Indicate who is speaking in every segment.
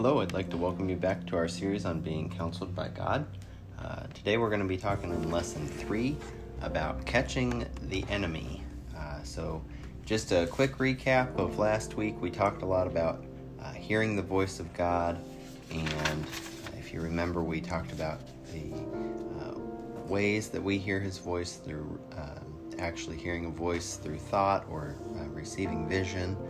Speaker 1: hello, I'd like to welcome you back to our series on being counseled by God. Uh, today we're going to be talking in lesson three about catching the enemy. Uh, so, just a quick recap of last week, we talked a lot about uh, hearing the voice of God, and if you remember, we talked about the uh, ways that we hear His voice through um, actually hearing a voice through thought or uh, receiving vision, uh,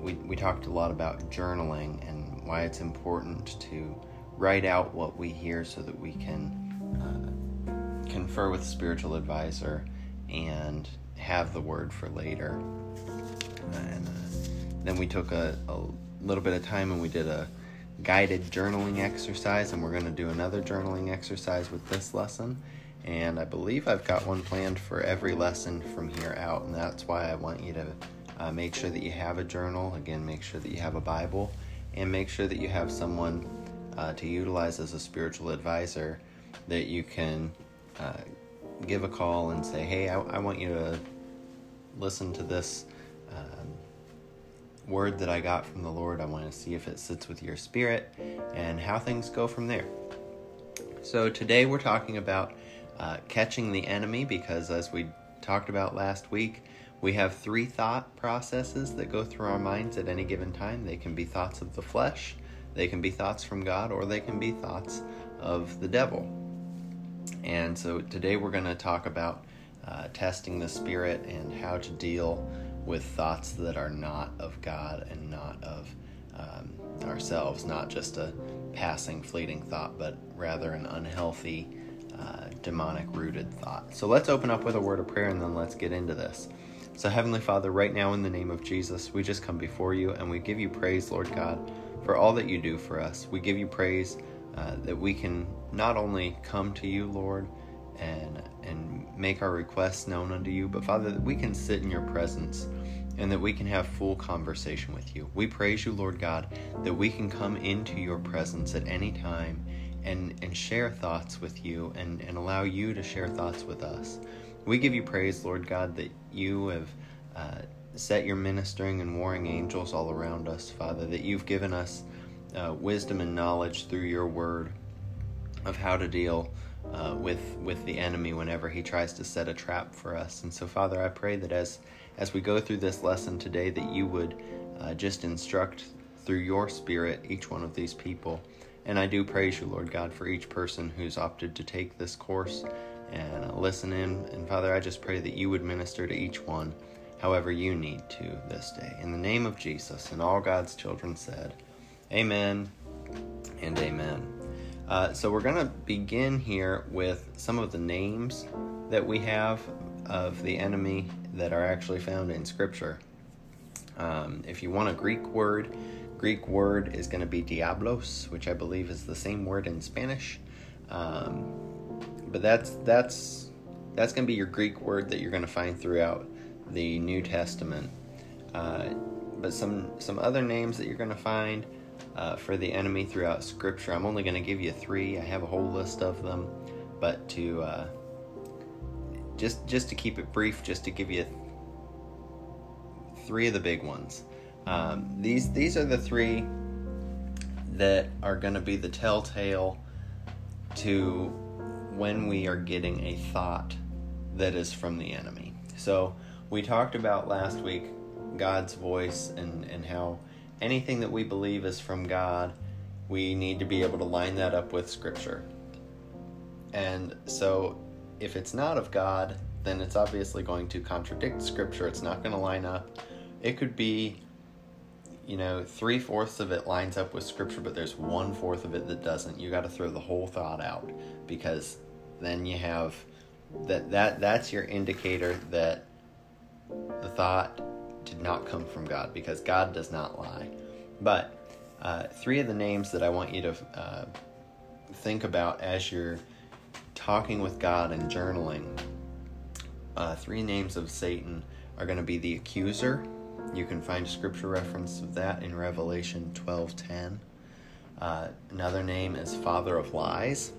Speaker 1: we, we talked a lot about journaling and why it's important to write out what we hear so that we can uh, confer with spiritual advisor and have the word for later. And uh, then we took a, a little bit of time and we did a guided journaling exercise, and we're going to do another journaling exercise with this lesson. And I believe I've got one planned for every lesson from here out, and that's why I want you to uh, make sure that you have a journal. Again, make sure that you have a Bible, and make sure that you have someone uh, to utilize as a spiritual advisor that you can uh, give a call and say, "Hey, I, I, want you to listen to this um, word that I got from the Lord. I want to see if it sits with your spirit, and how things go from there." So today we're talking about uh, catching the enemy because, as we talked about last week, we have three thought processes that go through our minds at any given time. They can be thoughts of the flesh, they can be thoughts from God, or they can be thoughts of the devil. And so today we're going to talk about uh, testing the spirit and how to deal with thoughts that are not of God and not of um, ourselves, not just a passing, fleeting thought, but rather an unhealthy, uh, demonic rooted thought. So let's open up with a word of prayer and then let's get into this. So, Heavenly Father, right now in the name of Jesus, we just come before you and we give you praise, Lord God, for all that you do for us. We give you praise uh, that we can not only come to you, Lord, and and make our requests known unto you, but Father, that we can sit in your presence and that we can have full conversation with you. We praise you, Lord God, that we can come into your presence at any time and, and share thoughts with you and, and allow you to share thoughts with us. We give you praise, Lord God, that you have uh, set your ministering and warring angels all around us, Father, that you've given us uh, wisdom and knowledge through your word of how to deal uh, with with the enemy whenever he tries to set a trap for us. And so, Father, I pray that as as we go through this lesson today, that you would uh, just instruct through your Spirit each one of these people. And I do praise you, Lord God, for each person who's opted to take this course and listen in. And Father, I just pray that you would minister to each one however you need to this day. In the name of Jesus, and all God's children said, Amen and Amen. Uh, so we're going to begin here with some of the names that we have of the enemy that are actually found in Scripture. Um, if you want a Greek word, Greek word is going to be diablos, which I believe is the same word in Spanish. Um, but that's that's that's going to be your Greek word that you're going to find throughout the New Testament. Uh, but some some other names that you're going to find uh, for the enemy throughout Scripture. I'm only going to give you three. I have a whole list of them, but to uh, just just to keep it brief, just to give you three of the big ones. Um, these these are the three that are going to be the telltale to when we are getting a thought that is from the enemy. So, we talked about last week God's voice and, and how anything that we believe is from God, we need to be able to line that up with Scripture. And so, if it's not of God, then it's obviously going to contradict Scripture. It's not going to line up. It could be, you know, three fourths of it lines up with Scripture, but there's one fourth of it that doesn't. You got to throw the whole thought out because then you have that that that's your indicator that the thought did not come from God because God does not lie. But uh, three of the names that I want you to uh, think about as you're talking with God and journaling. Uh, three names of Satan are going to be the accuser. You can find a scripture reference of that in Revelation 12:10. Uh, another name is father of lies.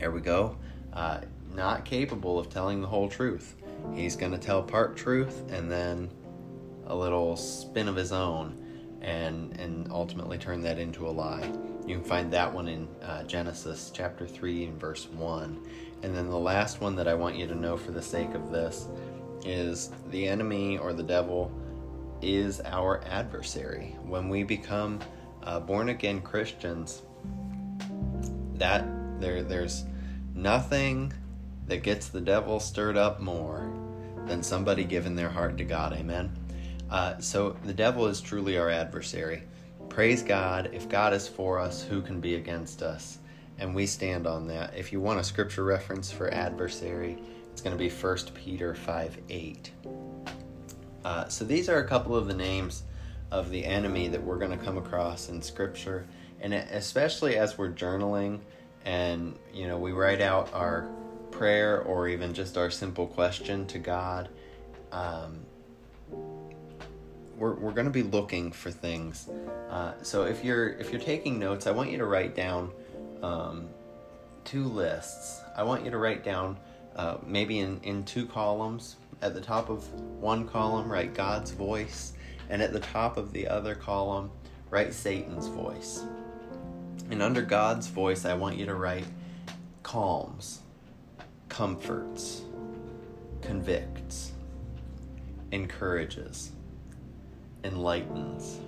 Speaker 1: There we go. Uh, not capable of telling the whole truth. He's going to tell part truth and then a little spin of his own. and and ultimately turn that into a lie. You can find that one in uh, Genesis chapter 3 and verse 1. And then the last one that I want you to know for the sake of this is the enemy or the devil is our adversary. When we become uh, born again Christians, that there there's nothing that gets the devil stirred up more than somebody giving their heart to God. Amen. Uh, so the devil is truly our adversary. Praise God. If God is for us, who can be against us? And we stand on that. If you want a scripture reference for adversary, it's going to be 1 Peter 5 8. Uh, so these are a couple of the names of the enemy that we're going to come across in scripture. And especially as we're journaling and, you know, we write out our prayer or even just our simple question to God. Um, we're, we're going to be looking for things. Uh, so if you're if you're taking notes, I want you to write down um, two lists. I want you to write down uh, maybe in, in two columns. At the top of one column, write God's voice, and at the top of the other column, write Satan's voice. And under God's voice, I want you to write calms, comforts, convicts, encourages enlightens,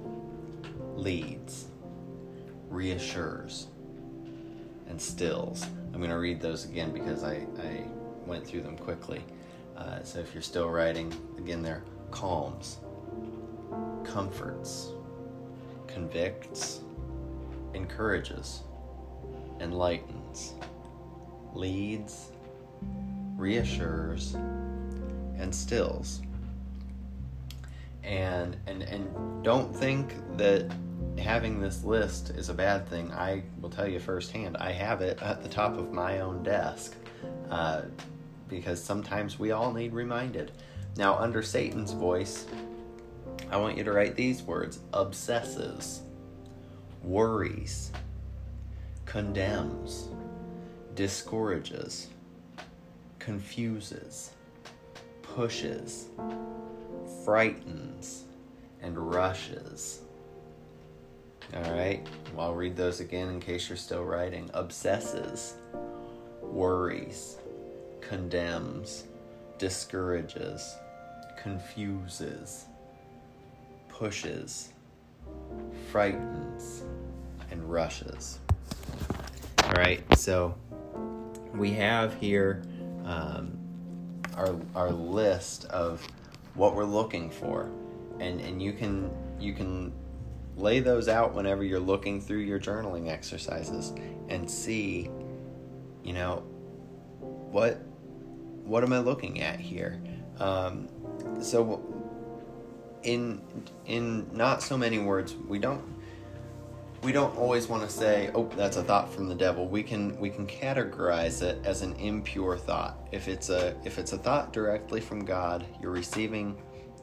Speaker 1: leads, reassures, and stills. I'm going to read those again because I, I went through them quickly. Uh, so if you're still writing, again, they're calms, comforts, convicts, encourages, enlightens, leads, reassures, and stills and and and don't think that having this list is a bad thing. I will tell you firsthand. I have it at the top of my own desk uh, because sometimes we all need reminded. Now, under Satan's voice, I want you to write these words: obsesses, worries, condemns, discourages, confuses, pushes frightens, and rushes. All right, well, I'll read those again in case you're still writing. Obsesses, worries, condemns, discourages, confuses, pushes, frightens, rushes. All right, so we have here um, our, our list of what we're looking for and and you can you can lay those out whenever you're looking through your journaling exercises and see you know what what am i looking at here um, so in in not so many words we don't we don't always want to say oh that's a thought from the devil. We can we can categorize it as an impure thought. If it's a if it's a thought directly from god you're receiving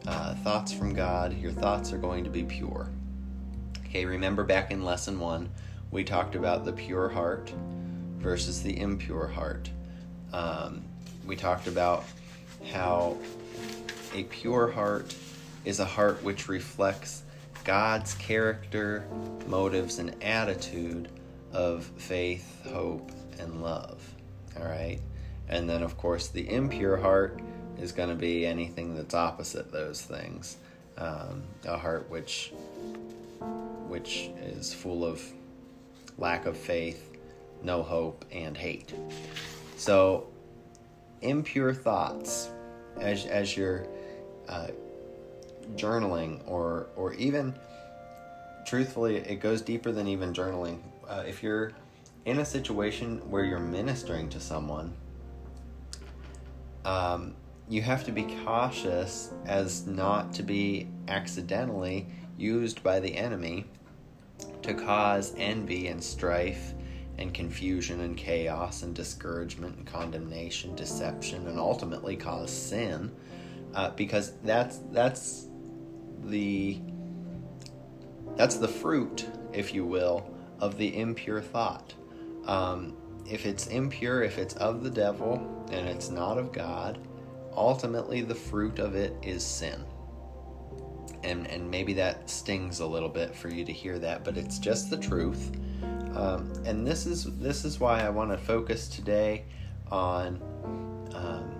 Speaker 1: uh, thoughts from god your thoughts are going to be pure. Okay remember back in lesson one we talked about the pure heart versus the impure heart. Um, we talked about how a pure heart is a heart which reflects God's character, motives, and attitude of faith, hope, and love. All right? And then, of course, the impure heart is going to be anything that's opposite those things. Um, a heart which which is full of lack of faith, no hope, and hate. So, impure thoughts, as as you're uh, journaling or or even truthfully it goes deeper than even journaling. Uh, if you're in a situation where you're ministering to someone um, you have to be cautious as not to be accidentally used by the enemy to cause envy and strife and confusion and chaos and discouragement and condemnation, deception, and ultimately cause sin, uh, because that's that's the that's the fruit, if you will, of the impure thought. Um, if it's impure, if it's of the devil and it's not of God, ultimately the fruit of it is sin. and and maybe that stings a little bit for you to hear that, but it's just the truth. Um, and this is this is why I want to focus today on um,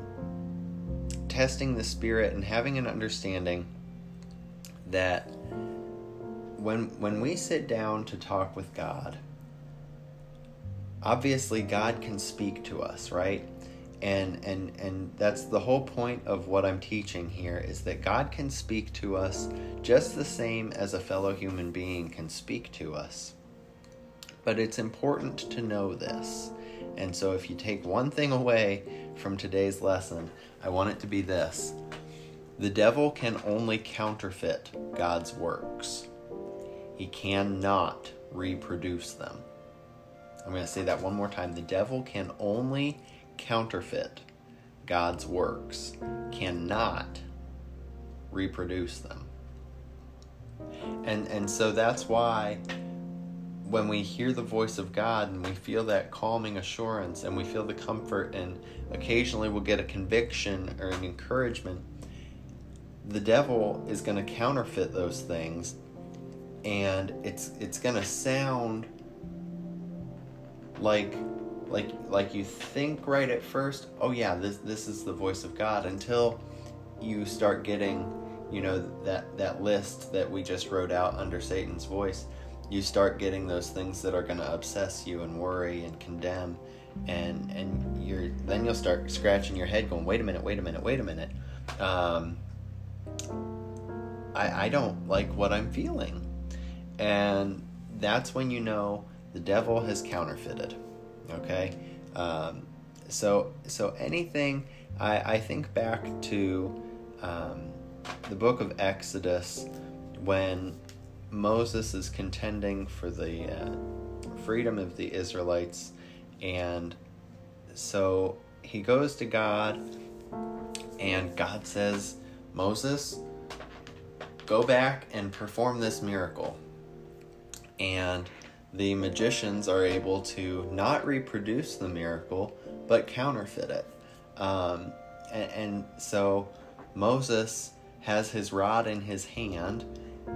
Speaker 1: testing the spirit and having an understanding that when when we sit down to talk with God, obviously God can speak to us, right? and and and that's the whole point of what I'm teaching here is that God can speak to us just the same as a fellow human being can speak to us. But it's important to know this. And so if you take one thing away from today's lesson, I want it to be this. The devil can only counterfeit God's works. He cannot reproduce them. I'm going to say that one more time. The devil can only counterfeit God's works, cannot reproduce them. And and so that's why when we hear the voice of God and we feel that calming assurance and we feel the comfort and occasionally we'll get a conviction or an encouragement, the devil is going to counterfeit those things and it's it's going to sound like like like you think right at first oh yeah this this is the voice of god until you start getting you know that that list that we just wrote out under satan's voice. You start getting those things that are going to obsess you and worry and condemn and and you're then you'll start scratching your head going wait a minute wait a minute wait a minute. Um, I, I don't like what i'm feeling. And that's when you know the devil has counterfeited Okay, um, so so anything I, I think back to um, the book of Exodus when Moses is contending for the uh, freedom of the Israelites, and so he goes to God, and God says, Moses, go back and perform this miracle. And the magicians are able to not reproduce the miracle but counterfeit it. Um, and, and so Moses has his rod in his hand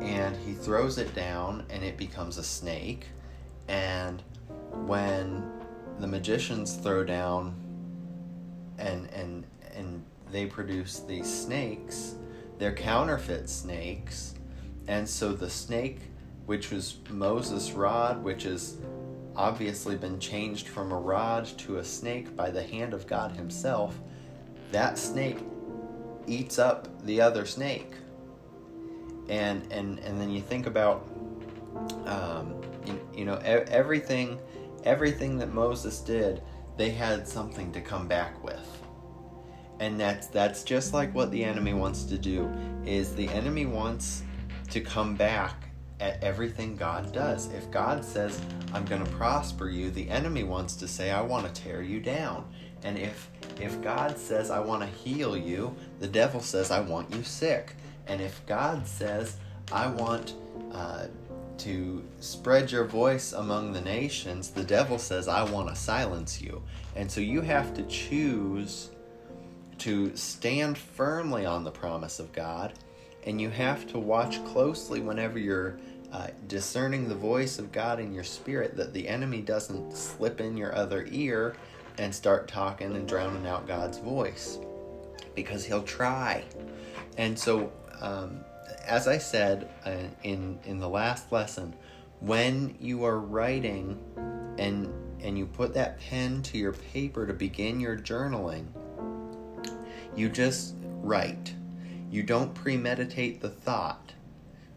Speaker 1: and he throws it down and it becomes a snake. And when the magicians throw down and and and they produce these snakes, they're counterfeit snakes. And so the snake which was Moses' rod, which has obviously been changed from a rod to a snake by the hand of God Himself, that snake eats up the other snake. And and and then you think about, um, you, you know, everything, everything that Moses did, they had something to come back with and that's that's just like what the enemy wants to do is the enemy wants to come back at everything God does. If God says, I'm going to prosper you, the enemy wants to say, I want to tear you down. And if if God says, I want to heal you, the devil says, I want you sick. And if God says, I want uh, to spread your voice among the nations, the devil says, I want to silence you. And so you have to choose to stand firmly on the promise of God, and you have to watch closely whenever you're uh, discerning the voice of God in your spirit that the enemy doesn't slip in your other ear and start talking and drowning out God's voice because he'll try. And so, um, as I said uh, in in the last lesson, when you are writing and and you put that pen to your paper to begin your journaling, you just write. You don't premeditate the thought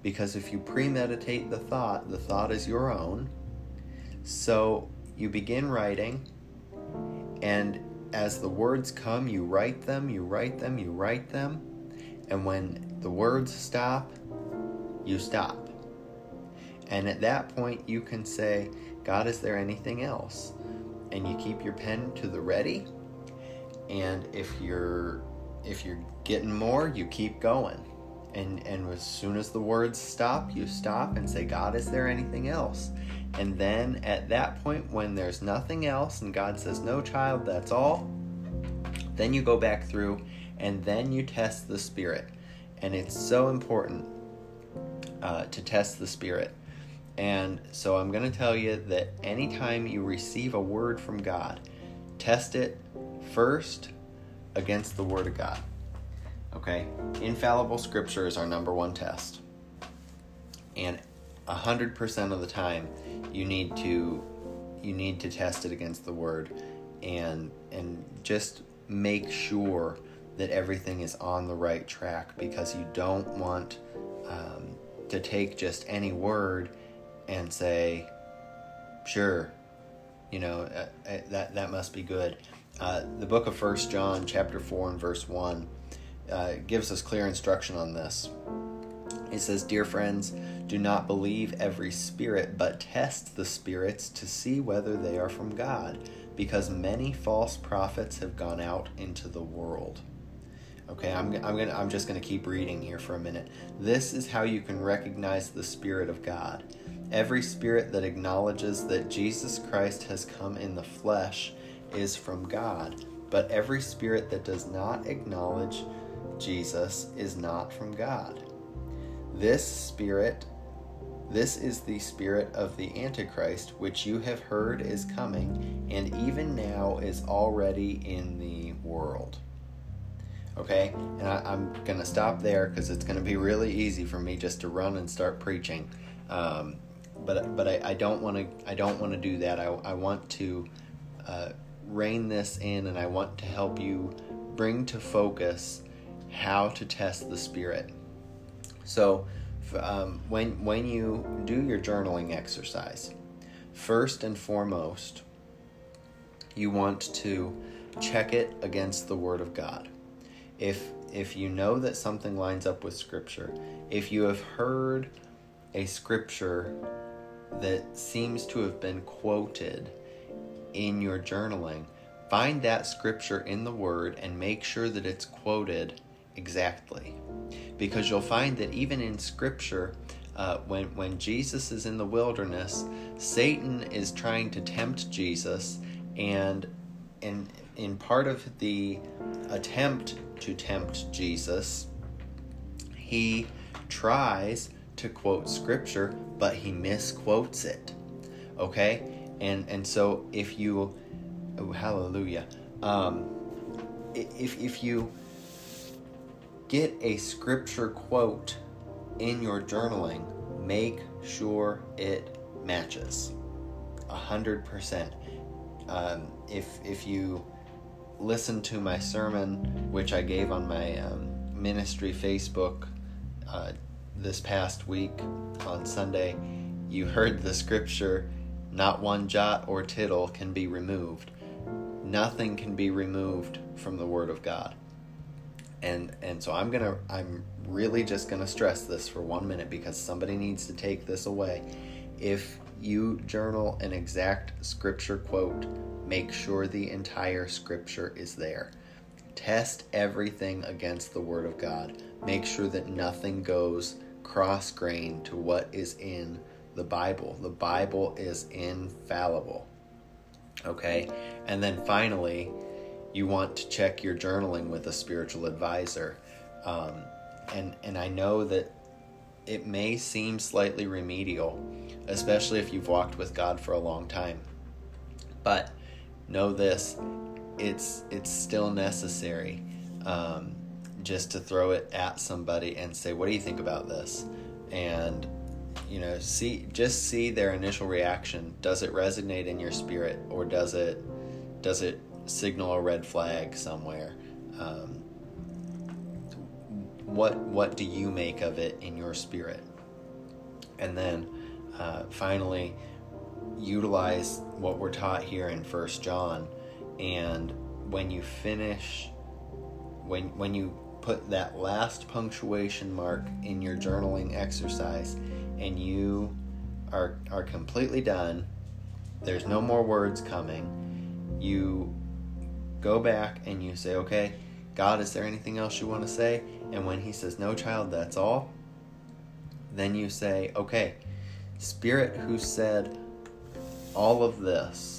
Speaker 1: because if you premeditate the thought, the thought is your own. So you begin writing, and as the words come, you write them, you write them, you write them. And when the words stop, you stop. And at that point, you can say, God, is there anything else? And you keep your pen to the ready. And if you're if you're getting more, you keep going. And and as soon as the words stop you stop and say god is there anything else? And then at that point when there's nothing else and god says no child that's all then you go back through and then you test the spirit. And it's so important uh, to test the Spirit. And so I'm going to tell you that anytime you receive a word from God, test it first against the Word of God. Okay? Infallible Scripture is our number one test. And 100% of the time, you need to you need to test it against the word and and just make sure that everything is on the right track because you don't want um, to take just any word and say, sure, you know uh, uh, that that must be good. Uh, the book of First John, chapter four and verse one, uh, gives us clear instruction on this. It says, "Dear friends, do not believe every spirit, but test the spirits to see whether they are from God, because many false prophets have gone out into the world." Okay, I'm, I'm, gonna, I'm just going to keep reading here for a minute. This is how you can recognize the Spirit of God. Every spirit that acknowledges that Jesus Christ has come in the flesh is from God, but every spirit that does not acknowledge Jesus is not from God. This spirit, this is the spirit of the Antichrist, which you have heard is coming, and even now is already in the world. Okay, and I, am going to stop there because it's going to be really easy for me just to run and start preaching. Um, but but I, don't want to I don't want to do that. I, I want to uh, rein this in, and I want to help you bring to focus how to test the spirit. So um, when when you do your journaling exercise, first and foremost, you want to check it against the Word of God. If if you know that something lines up with Scripture, if you have heard a Scripture that seems to have been quoted in your journaling, find that scripture in the Word and make sure that it's quoted exactly. Because you'll find that even in Scripture, uh, when, when Jesus is in the wilderness, Satan is trying to tempt Jesus, and in, in part of the attempt to tempt Jesus, he tries to quote scripture, but he misquotes it. Okay? And and so if you oh, hallelujah. Um, if if you get a scripture quote in your journaling, make sure it matches. A hundred percent. Um, if if you listen to my sermon, which I gave on my um, ministry Facebook uh, this past week on Sunday, you heard the scripture, not one jot or tittle can be removed. Nothing can be removed from the Word of God. And and so I'm gonna I'm really just gonna stress this for one minute because somebody needs to take this away. If you journal an exact scripture quote, make sure the entire scripture is there. Test everything against the Word of God. Make sure that nothing goes cross grain to what is in the Bible. The Bible is infallible. Okay? And then finally, you want to check your journaling with a spiritual advisor. Um, and, and I know that it may seem slightly remedial, especially if you've walked with God for a long time. But know this it's it's still necessary. Um, just to throw it at somebody and say, "What do you think about this?" and you know, see just see their initial reaction. Does it resonate in your spirit, or does it does it signal a red flag somewhere? Um, what what do you make of it in your spirit? And then uh, finally, utilize what we're taught here in First John, and when you finish, when when you put that last punctuation mark in your journaling exercise and you are are completely done. There's no more words coming. You go back and you say okay god is there anything else you want to say? And when he says no child that's all then you say okay spirit who said all of this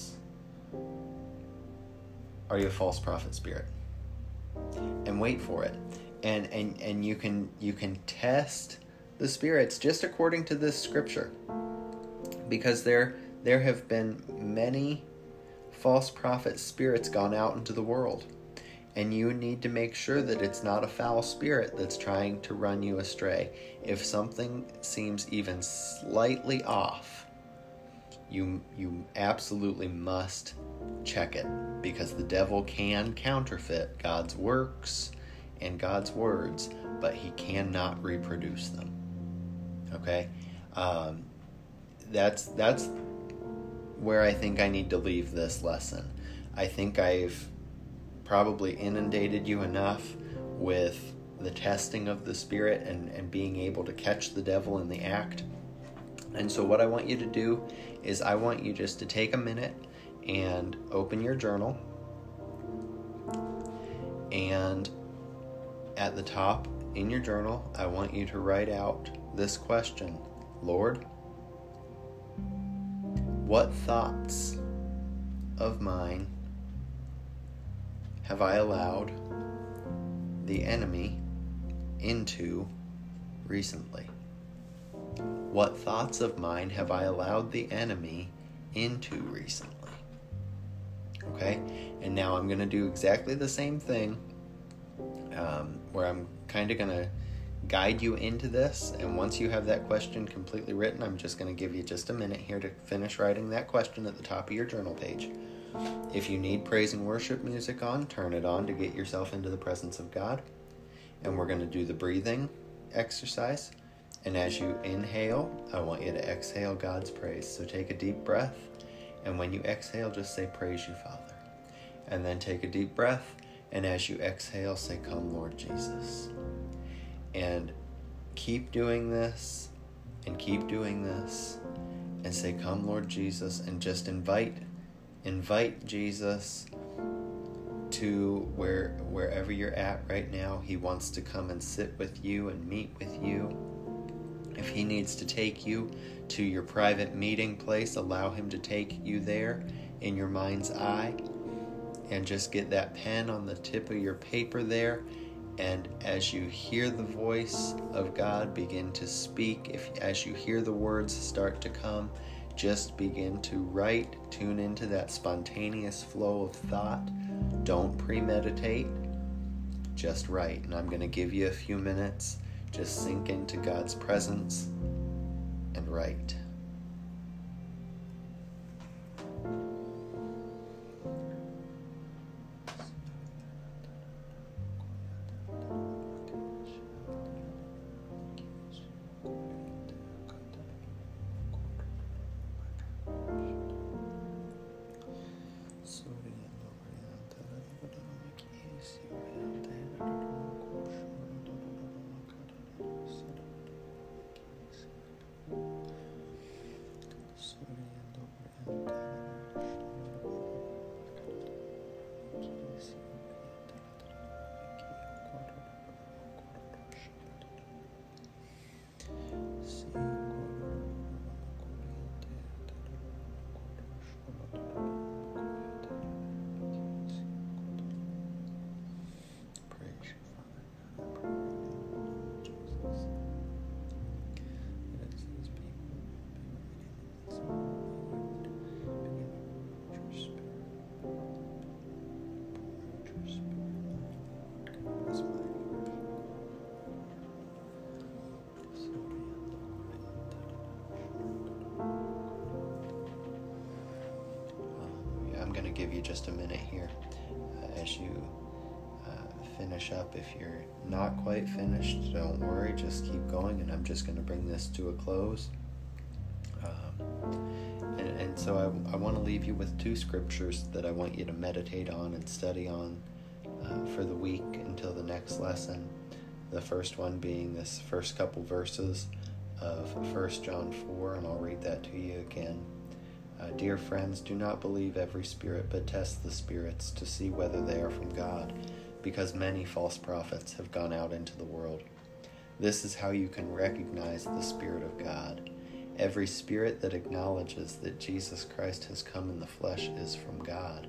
Speaker 1: are you a false prophet spirit? And wait for it. And and and you can you can test the spirits just according to this scripture. Because there there have been many false prophet spirits gone out into the world. And you need to make sure that it's not a foul spirit that's trying to run you astray. If something seems even slightly off, you you absolutely must check it because the devil can counterfeit God's works and God's words, but he cannot reproduce them. Okay, um, that's that's where I think I need to leave this lesson. I think I've probably inundated you enough with the testing of the spirit and, and being able to catch the devil in the act. And so, what I want you to do is, I want you just to take a minute and open your journal. And at the top in your journal, I want you to write out this question Lord, what thoughts of mine have I allowed the enemy into recently? What thoughts of mine have I allowed the enemy into recently? Okay, and now I'm going to do exactly the same thing um, where I'm kind of going to guide you into this. And once you have that question completely written, I'm just going to give you just a minute here to finish writing that question at the top of your journal page. If you need praise and worship music on, turn it on to get yourself into the presence of God. And we're going to do the breathing exercise. And as you inhale, I want you to exhale God's praise. So take a deep breath. And when you exhale, just say, Praise you, Father. And then take a deep breath. And as you exhale, say, Come, Lord Jesus. And keep doing this and keep doing this and say, Come, Lord Jesus, and just invite invite Jesus to where wherever you're at right now. He wants to come and sit with you and meet with you. If he needs to take you to your private meeting place, allow him to take you there in your mind's eye and just get that pen on the tip of your paper there and as you hear the voice of God begin to speak if as you hear the words start to come just begin to write, tune into that spontaneous flow of thought. Don't premeditate, just write. And I'm going to give you a few minutes. Just sink into God's presence and write. eyes. Going to give you just a minute here uh, as you uh, finish up. If you're not quite finished, don't worry, just keep going, and I'm just going to bring this to a close. Um, and, and, so I, I want to leave you with two scriptures that I want you to meditate on and study on uh, for the week until the next lesson. The first one being this first couple verses of 1 John 4, and I'll read that to you again. Uh, dear friends, do not believe every spirit, but test the spirits to see whether they are from God, because many false prophets have gone out into the world. This is how you can recognize the Spirit of God. Every spirit that acknowledges that Jesus Christ has come in the flesh is from God.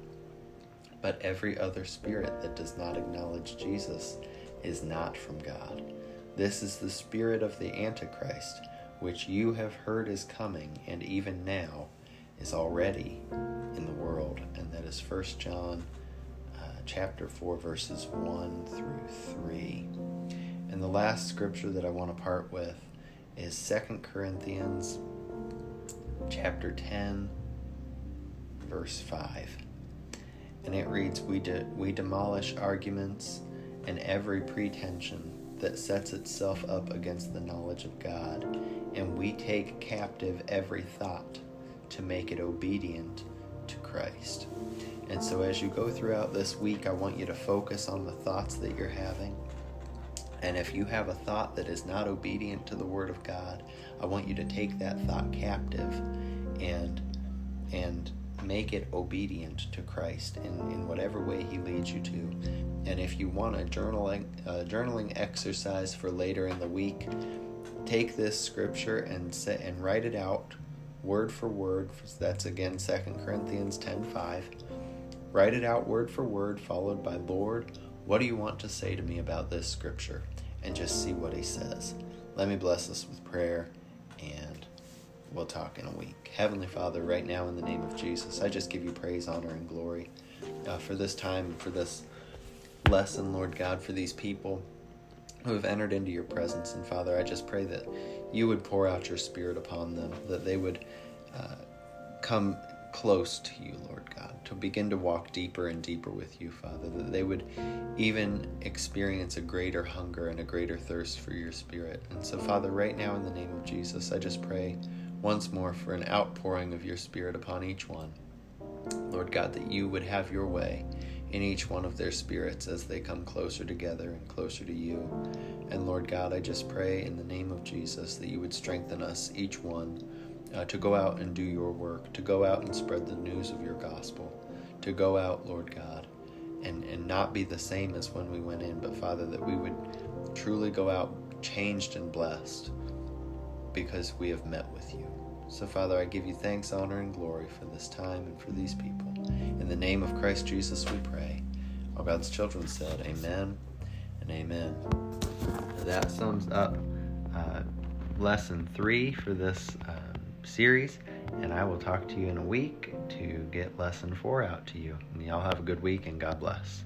Speaker 1: But every other spirit that does not acknowledge Jesus is not from God. This is the spirit of the Antichrist, which you have heard is coming, and even now is already in the world. And that is 1 John uh, chapter 4, verses 1 through 3. And the last scripture that I want to part with is 2 Corinthians chapter 10, verse 5. And it reads, We, de- we demolish arguments and every pretension that sets itself up against the knowledge of God, and we take captive every thought to make it obedient to Christ. And so, as you go throughout this week, I want you to focus on the thoughts that you're having. And if you have a thought that is not obedient to the Word of God, I want you to take that thought captive and and make it obedient to Christ in, in whatever way He leads you to. And if you want a journaling, uh, journaling exercise for later in the week, take this scripture and set, and write it out word for word. That's again 2 Corinthians 10:5. Write it out word for word, followed by Lord, what do you want to say to me about this scripture? And just see what he says. Let me bless us with prayer and we'll talk in a week. Heavenly Father, right now in the name of Jesus, I just give you praise, honor, and glory uh, for this time, for this lesson, Lord God, for these people who have entered into your presence. And Father, I just pray that you would pour out your Spirit upon them, that they would uh, come close to you, Lord God, to begin to walk deeper and deeper with you, Father, that they would even experience a greater hunger and a greater thirst for your Spirit. And so, Father, right now in the name of Jesus, I just pray once more for an outpouring of your Spirit upon each one. Lord God, that you would have your way in each one of their spirits as they come closer together and closer to you. And Lord God, I just pray in the name of Jesus that you would strengthen us, each one, uh, to go out and do your work, to go out and spread the news of your gospel, to go out, Lord God, and, and not be the same as when we went in, but Father, that we would truly go out changed and blessed because we have met with you. So, Father, I give you thanks, honor, and glory for this time and for these people. In the name of Christ Jesus, we pray. All God's children said, Amen and Amen. That sums up uh, lesson three for this um, series, and I will talk to you in a week to get lesson four out to you. And y'all have a good week, and God bless.